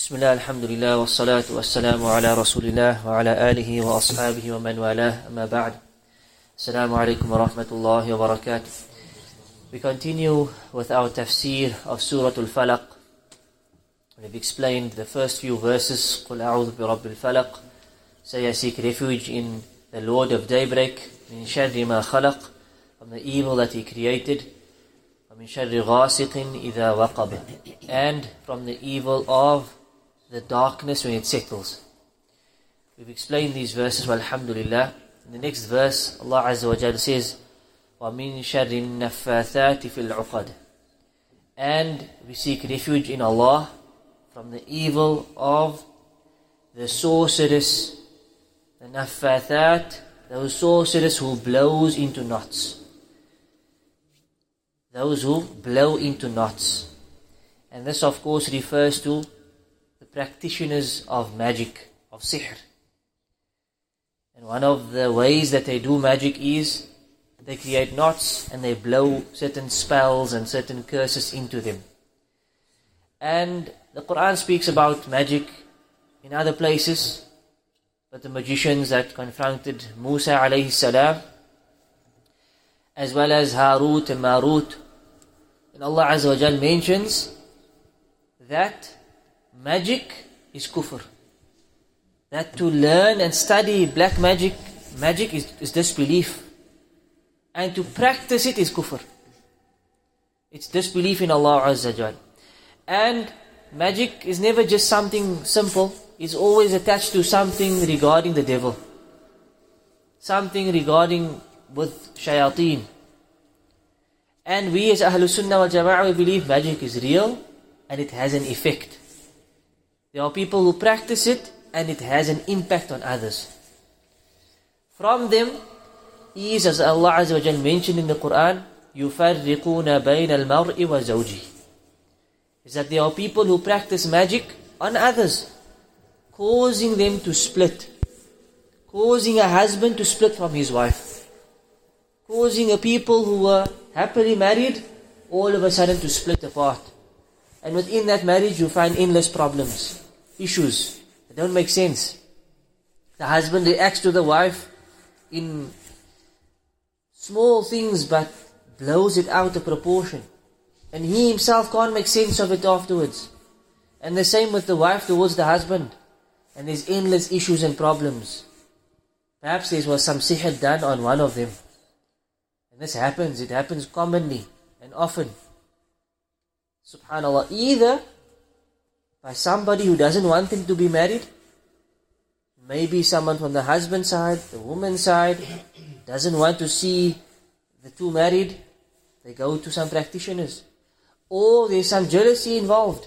بسم الله الحمد لله والصلاة والسلام على رسول الله وعلى آله وأصحابه ومن والاه أما بعد السلام عليكم ورحمة الله وبركاته We continue with our tafsir of Surah Al-Falaq. We've explained the first few verses قل أعوذ برب الفلق Say I seek refuge in the Lord of daybreak من شر ما خلق from the evil that he created ومن شر غاسق إذا وقب and from the evil of the darkness when it settles. We've explained these verses, alhamdulillah. In the next verse, Allah Azza wa Jalla says, وَمِن شَرِّ النَّفَّاثَاتِ فِي الْعُقَدِ And we seek refuge in Allah from the evil of the sorceress, the naffathat, those sorceress who blows into knots. Those who blow into knots. And this of course refers to practitioners of magic, of sihr. And one of the ways that they do magic is they create knots and they blow certain spells and certain curses into them. And the Quran speaks about magic in other places, but the magicians that confronted Musa alayhi salam, as well as Harut and Marut. And Allah Azza wa mentions that magic is kufr. That to learn and study black magic, magic is, is disbelief. And to practice it is kufr. It's disbelief in Allah Azza Jal. And magic is never just something simple. It's always attached to something regarding the devil. Something regarding with shayateen. And we as Ahlul Sunnah wal Jama'ah we believe magic is real and it has an effect. There are people who practice it and it has an impact on others. From them is, as Allah Azza wa mentioned in the Quran, يُفَرِّقُونَ بَيْنَ الْمَرْءِ وَزَوْجِهِ Is that there are people who practice magic on others, causing them to split, causing a husband to split from his wife, causing a people who were happily married all of a sudden to split apart. And within that marriage, you find endless problems, issues that don't make sense. The husband reacts to the wife in small things but blows it out of proportion. And he himself can't make sense of it afterwards. And the same with the wife towards the husband. And there's endless issues and problems. Perhaps there was some sihr done on one of them. And this happens, it happens commonly and often. Subhanallah, either by somebody who doesn't want him to be married, maybe someone from the husband side, the woman side, doesn't want to see the two married, they go to some practitioners. Or there's some jealousy involved.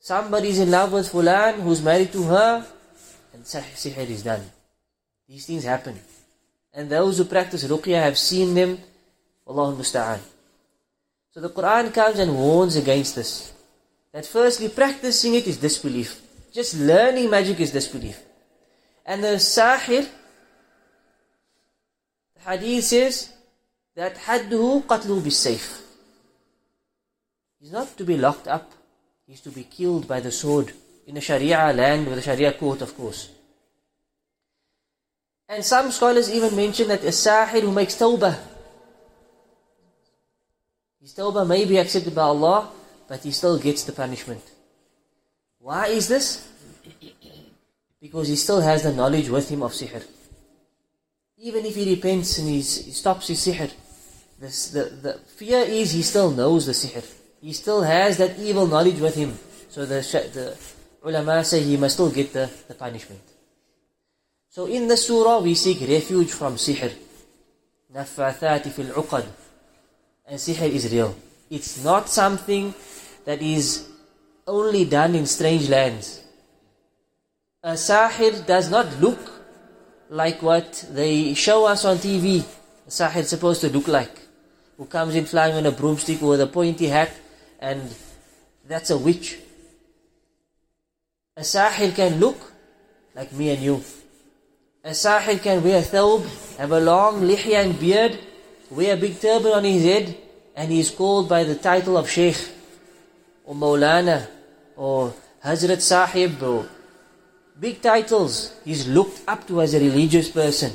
Somebody's in love with Fulan who's married to her, and sihr is done. These things happen. And those who practice ruqya have seen them. Allahul musta'an. So the Quran comes and warns against this. That firstly, practicing it is disbelief. Just learning magic is disbelief. And the sahir, the hadith says that hadduhu qatlu safe. He's not to be locked up. He's to be killed by the sword in a Sharia land with a Sharia court, of course. And some scholars even mention that a sahir who makes tawbah, his tawbah may be accepted by Allah, but he still gets the punishment. Why is this? Because he still has the knowledge with him of sihr. Even if he repents and he stops his sihr, this, the, the fear is he still knows the sihr. He still has that evil knowledge with him. So the, the ulama say he must still get the, the punishment. So in the surah we seek refuge from sihr. نفاثات في العقد and sihr is real. It's not something that is only done in strange lands. A sahir does not look like what they show us on TV. A sahir is supposed to look like. Who comes in flying on a broomstick with a pointy hat and that's a witch. A sahir can look like me and you. A sahir can wear a thawb, have a long lihya and beard, wear a big turban on his head, and he is called by the title of Sheikh, or Maulana, or Hazrat Sahib, bro. Big titles. He's looked up to as a religious person.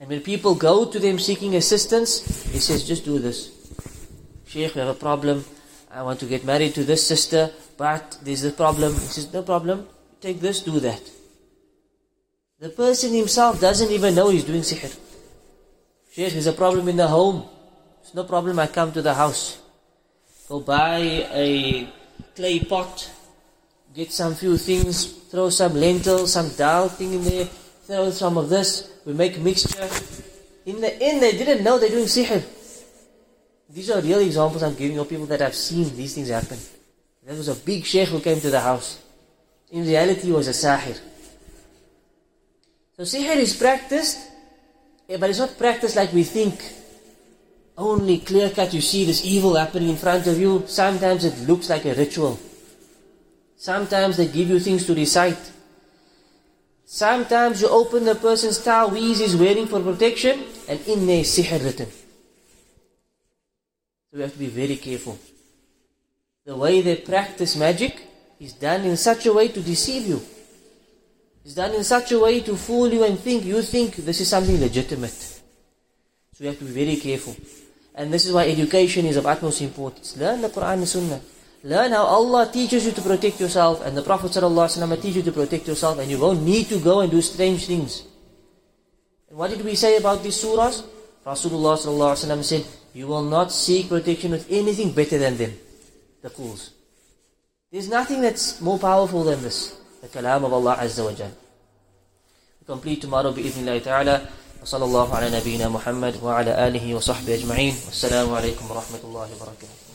And when people go to them seeking assistance, he says, just do this. Sheikh, we have a problem. I want to get married to this sister, but there's a problem. He says, no problem. Take this, do that. The person himself doesn't even know he's doing sihr. Sheikh, there's a problem in the home. It's no problem, I come to the house. Go buy a clay pot, get some few things, throw some lentils, some dal thing in there, throw some of this, we make a mixture. In the end, they didn't know they're doing sihr. These are real examples I'm giving of people that have seen these things happen. There was a big sheikh who came to the house. In reality, he was a sahir. So sihr is practiced, eh, but it's not practiced like we think. Only clear cut, you see this evil happening in front of you. Sometimes it looks like a ritual. Sometimes they give you things to recite. Sometimes you open the person's ta'weez he's wearing for protection, and in there is sihr written. So we have to be very careful. The way they practice magic is done in such a way to deceive you. It's done in such a way to fool you and think you think this is something legitimate. So we have to be very careful. And this is why education is of utmost importance. Learn the Quran and Sunnah. Learn how Allah teaches you to protect yourself and the Prophet ﷺ teaches you to protect yourself and you won't need to go and do strange things. And what did we say about these surahs? Rasulullah ﷺ said, you will not seek protection with anything better than them. The fools. There's nothing that's more powerful than this. The kalam of Allah Azza wa Jal. We complete tomorrow bi'idhnillahi ta'ala. وصلى الله على نبينا محمد وعلى آله وصحبه أجمعين. والسلام عليكم ورحمة الله وبركاته.